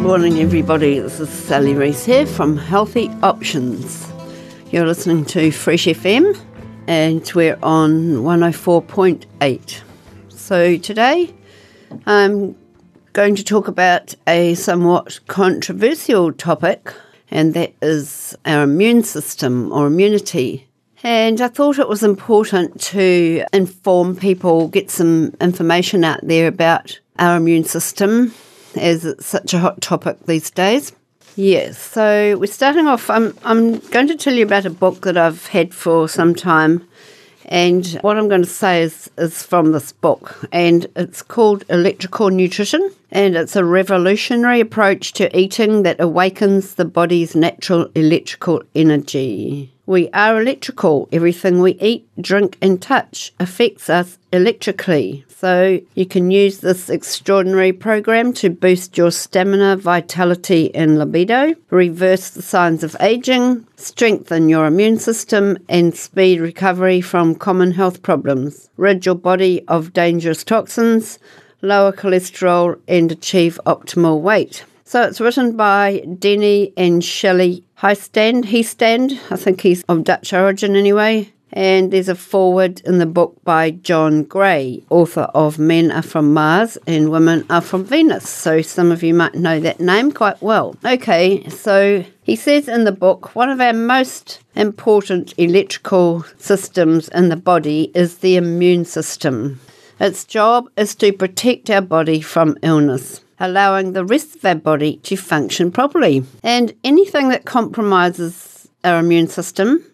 Morning, everybody. This is Sally Rees here from Healthy Options. You're listening to Fresh FM, and we're on 104.8. So today, I'm going to talk about a somewhat controversial topic, and that is our immune system or immunity. And I thought it was important to inform people, get some information out there about our immune system as it's such a hot topic these days. Yes, so we're starting off. I'm, I'm going to tell you about a book that I've had for some time. And what I'm going to say is, is from this book, and it's called Electrical Nutrition. And it's a revolutionary approach to eating that awakens the body's natural electrical energy. We are electrical. Everything we eat, drink, and touch affects us electrically. So you can use this extraordinary program to boost your stamina, vitality, and libido, reverse the signs of aging, strengthen your immune system, and speed recovery from common health problems, rid your body of dangerous toxins, lower cholesterol, and achieve optimal weight. So it's written by Denie and Shelley Hiestand. Hiestand, I think he's of Dutch origin anyway. And there's a foreword in the book by John Gray, author of Men Are From Mars and Women Are From Venus. So some of you might know that name quite well. Okay, so he says in the book one of our most important electrical systems in the body is the immune system. Its job is to protect our body from illness allowing the rest of our body to function properly. And anything that compromises our immune system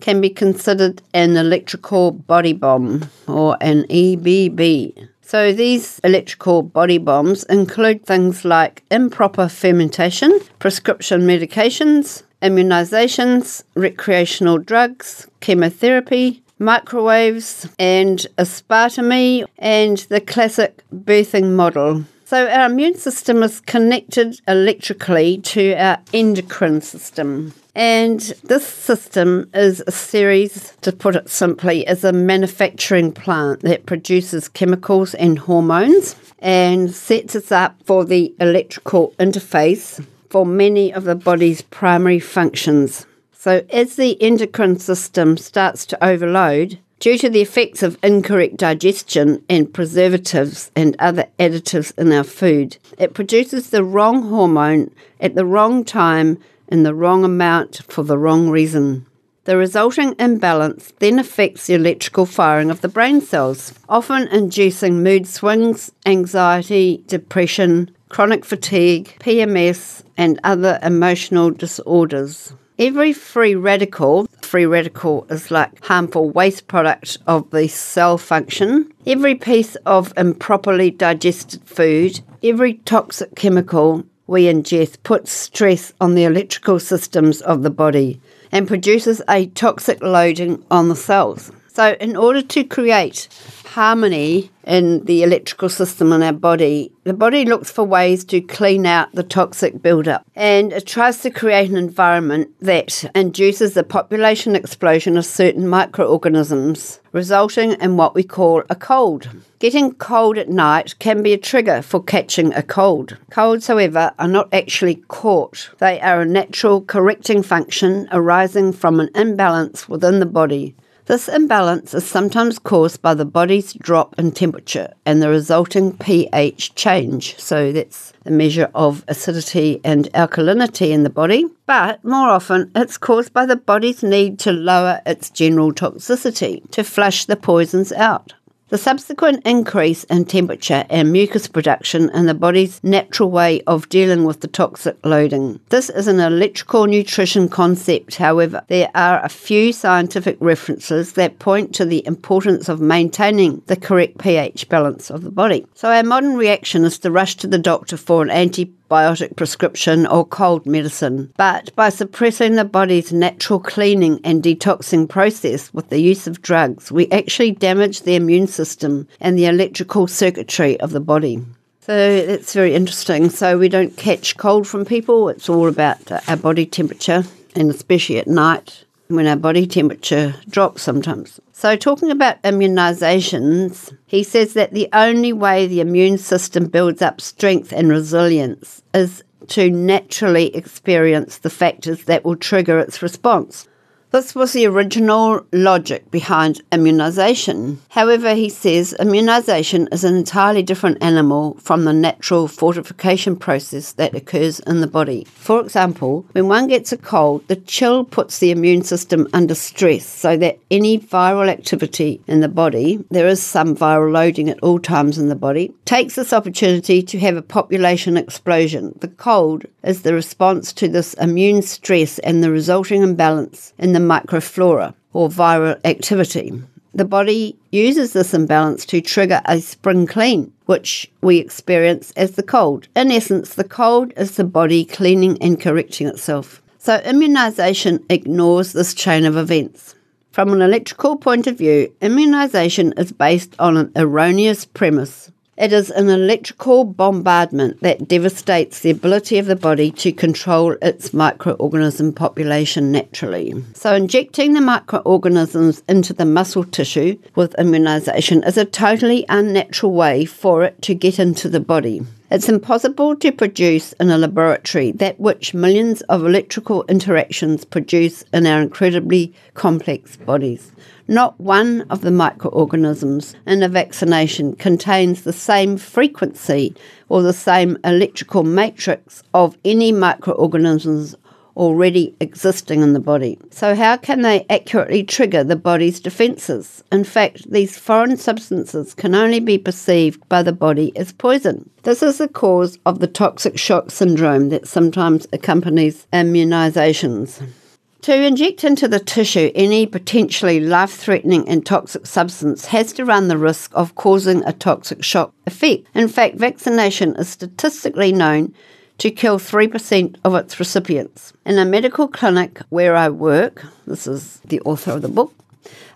can be considered an electrical body bomb or an EBB. So, these electrical body bombs include things like improper fermentation, prescription medications, immunizations, recreational drugs, chemotherapy, microwaves, and aspartame, and the classic birthing model so, our immune system is connected electrically to our endocrine system. And this system is a series, to put it simply, is a manufacturing plant that produces chemicals and hormones and sets us up for the electrical interface for many of the body's primary functions. So, as the endocrine system starts to overload, Due to the effects of incorrect digestion and preservatives and other additives in our food, it produces the wrong hormone at the wrong time in the wrong amount for the wrong reason. The resulting imbalance then affects the electrical firing of the brain cells, often inducing mood swings, anxiety, depression, chronic fatigue, PMS, and other emotional disorders. Every free radical, free radical is like harmful waste product of the cell function. Every piece of improperly digested food, every toxic chemical we ingest puts stress on the electrical systems of the body and produces a toxic loading on the cells. So, in order to create harmony in the electrical system in our body, the body looks for ways to clean out the toxic buildup and it tries to create an environment that induces a population explosion of certain microorganisms, resulting in what we call a cold. Getting cold at night can be a trigger for catching a cold. Colds, however, are not actually caught. They are a natural correcting function arising from an imbalance within the body this imbalance is sometimes caused by the body's drop in temperature and the resulting pH change. So that's a measure of acidity and alkalinity in the body. But more often, it's caused by the body's need to lower its general toxicity, to flush the poisons out. The subsequent increase in temperature and mucus production in the body's natural way of dealing with the toxic loading. This is an electrical nutrition concept, however, there are a few scientific references that point to the importance of maintaining the correct pH balance of the body. So, our modern reaction is to rush to the doctor for an anti antibiotic prescription or cold medicine, but by suppressing the body's natural cleaning and detoxing process with the use of drugs, we actually damage the immune system and the electrical circuitry of the body. So that's very interesting. So we don't catch cold from people. It's all about our body temperature, and especially at night when our body temperature drops sometimes. So, talking about immunizations, he says that the only way the immune system builds up strength and resilience is to naturally experience the factors that will trigger its response. This was the original logic behind immunisation. However, he says immunisation is an entirely different animal from the natural fortification process that occurs in the body. For example, when one gets a cold, the chill puts the immune system under stress so that any viral activity in the body, there is some viral loading at all times in the body, takes this opportunity to have a population explosion. The cold is the response to this immune stress and the resulting imbalance in the the microflora or viral activity. The body uses this imbalance to trigger a spring clean, which we experience as the cold. In essence, the cold is the body cleaning and correcting itself. So, immunization ignores this chain of events. From an electrical point of view, immunization is based on an erroneous premise. It is an electrical bombardment that devastates the ability of the body to control its microorganism population naturally. So, injecting the microorganisms into the muscle tissue with immunization is a totally unnatural way for it to get into the body. It's impossible to produce in a laboratory that which millions of electrical interactions produce in our incredibly complex bodies. Not one of the microorganisms in a vaccination contains the same frequency or the same electrical matrix of any microorganisms already existing in the body. So, how can they accurately trigger the body's defences? In fact, these foreign substances can only be perceived by the body as poison. This is the cause of the toxic shock syndrome that sometimes accompanies immunisations. To inject into the tissue any potentially life threatening and toxic substance has to run the risk of causing a toxic shock effect. In fact, vaccination is statistically known to kill 3% of its recipients. In a medical clinic where I work, this is the author of the book,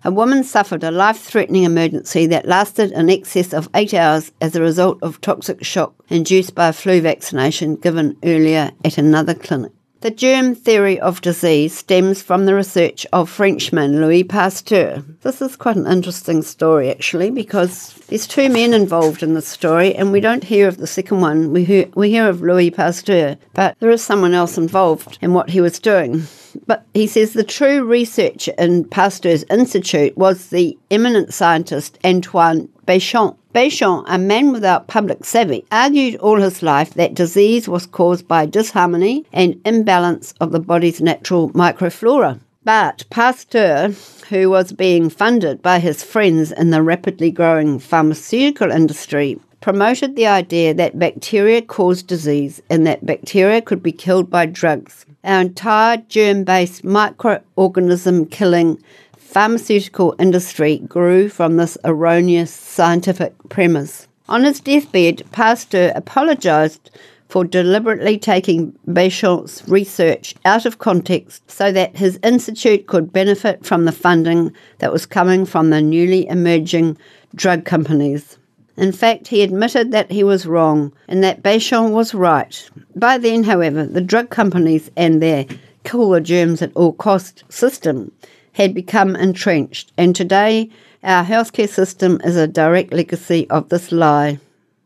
a woman suffered a life threatening emergency that lasted in excess of eight hours as a result of toxic shock induced by a flu vaccination given earlier at another clinic. The germ theory of disease stems from the research of Frenchman Louis Pasteur. This is quite an interesting story, actually, because there's two men involved in this story, and we don't hear of the second one. We hear, we hear of Louis Pasteur, but there is someone else involved in what he was doing. But he says the true researcher in Pasteur's institute was the eminent scientist Antoine Béchamp. Béchamp, a man without public savvy, argued all his life that disease was caused by disharmony and imbalance of the body's natural microflora. But Pasteur, who was being funded by his friends in the rapidly growing pharmaceutical industry, promoted the idea that bacteria cause disease and that bacteria could be killed by drugs. Our entire germ based microorganism killing pharmaceutical industry grew from this erroneous scientific premise. On his deathbed, Pasteur apologized for deliberately taking Béchamp's research out of context so that his institute could benefit from the funding that was coming from the newly emerging drug companies. In fact, he admitted that he was wrong and that Béchamp was right. By then, however, the drug companies and their kill the germs at all cost system had become entrenched, and today our healthcare system is a direct legacy of this lie. You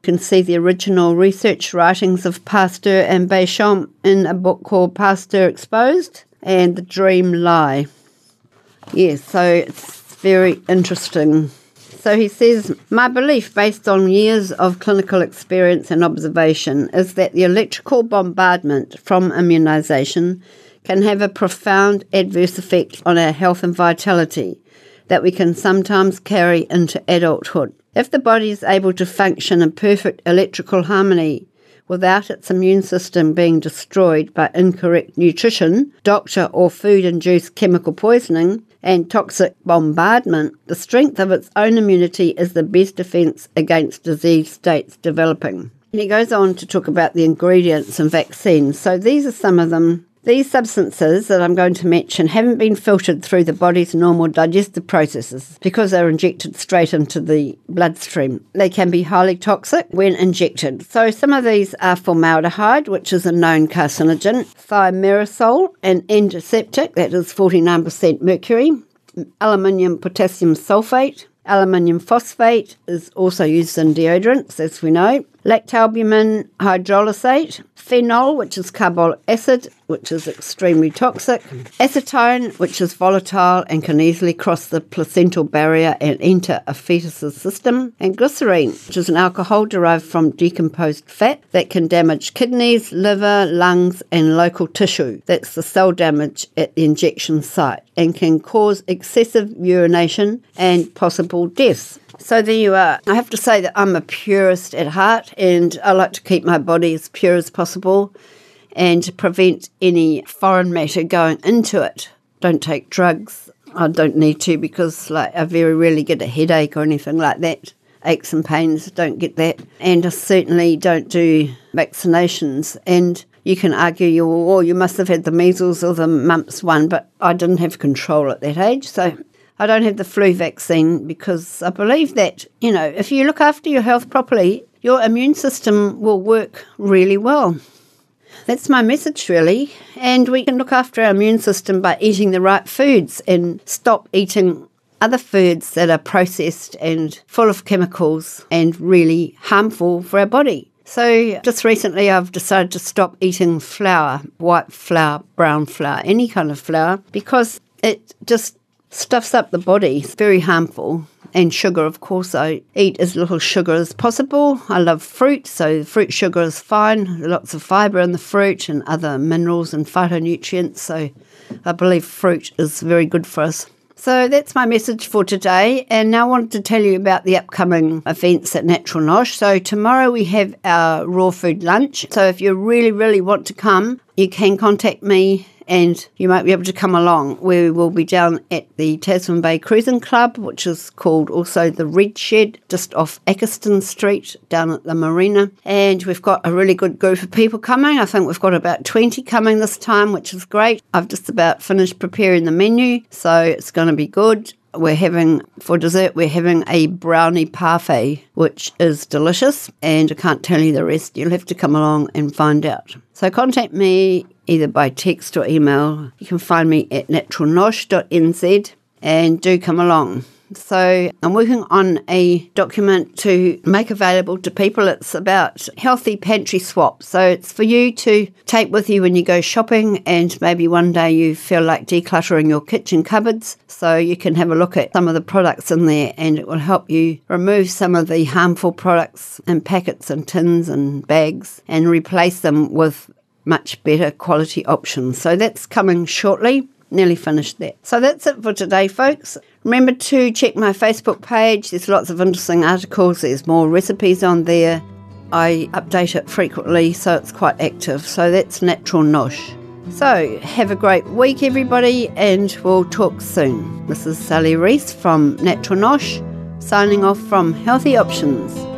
can see the original research writings of Pasteur and Béchamp in a book called Pasteur Exposed and The Dream Lie. Yes, so it's very interesting. So he says, My belief, based on years of clinical experience and observation, is that the electrical bombardment from immunization can have a profound adverse effect on our health and vitality that we can sometimes carry into adulthood. If the body is able to function in perfect electrical harmony without its immune system being destroyed by incorrect nutrition, doctor or food induced chemical poisoning, and toxic bombardment, the strength of its own immunity is the best defense against disease states developing. And he goes on to talk about the ingredients and vaccines. So these are some of them. These substances that I'm going to mention haven't been filtered through the body's normal digestive processes because they're injected straight into the bloodstream. They can be highly toxic when injected. So some of these are formaldehyde, which is a known carcinogen, thimerosal, an antiseptic, that is 49% mercury, aluminium potassium sulfate, aluminium phosphate is also used in deodorants, as we know, lactalbumin hydrolysate, phenol, which is carbolic acid, which is extremely toxic, acetone, which is volatile and can easily cross the placental barrier and enter a fetus's system, and glycerine, which is an alcohol derived from decomposed fat that can damage kidneys, liver, lungs, and local tissue. That's the cell damage at the injection site and can cause excessive urination and possible deaths. So there you are. I have to say that I'm a purist at heart and I like to keep my body as pure as possible and prevent any foreign matter going into it. Don't take drugs. I don't need to because like I very rarely get a headache or anything like that. Aches and pains, don't get that. And I certainly don't do vaccinations. And you can argue you oh, you must have had the measles or the mumps one, but I didn't have control at that age, so I don't have the flu vaccine because I believe that, you know, if you look after your health properly, your immune system will work really well. That's my message, really. And we can look after our immune system by eating the right foods and stop eating other foods that are processed and full of chemicals and really harmful for our body. So, just recently, I've decided to stop eating flour, white flour, brown flour, any kind of flour, because it just stuffs up the body. It's very harmful. And sugar, of course, I eat as little sugar as possible. I love fruit, so fruit sugar is fine. Lots of fibre in the fruit and other minerals and phytonutrients. So I believe fruit is very good for us. So that's my message for today. And now I wanted to tell you about the upcoming events at Natural Nosh. So tomorrow we have our raw food lunch. So if you really, really want to come, you can contact me and you might be able to come along. We will be down at the Tasman Bay Cruising Club, which is called also the Red Shed, just off Akersten Street down at the marina. And we've got a really good group of people coming. I think we've got about 20 coming this time, which is great. I've just about finished preparing the menu, so it's going to be good we're having for dessert we're having a brownie parfait which is delicious and i can't tell you the rest you'll have to come along and find out so contact me either by text or email. You can find me at naturalnosh.nz and do come along. So, I'm working on a document to make available to people. It's about healthy pantry swap. So, it's for you to take with you when you go shopping, and maybe one day you feel like decluttering your kitchen cupboards. So, you can have a look at some of the products in there, and it will help you remove some of the harmful products in packets and tins and bags and replace them with much better quality options. So that's coming shortly. Nearly finished that. So that's it for today, folks. Remember to check my Facebook page. There's lots of interesting articles. There's more recipes on there. I update it frequently, so it's quite active. So that's Natural Nosh. So have a great week, everybody, and we'll talk soon. This is Sally Rees from Natural Nosh, signing off from Healthy Options.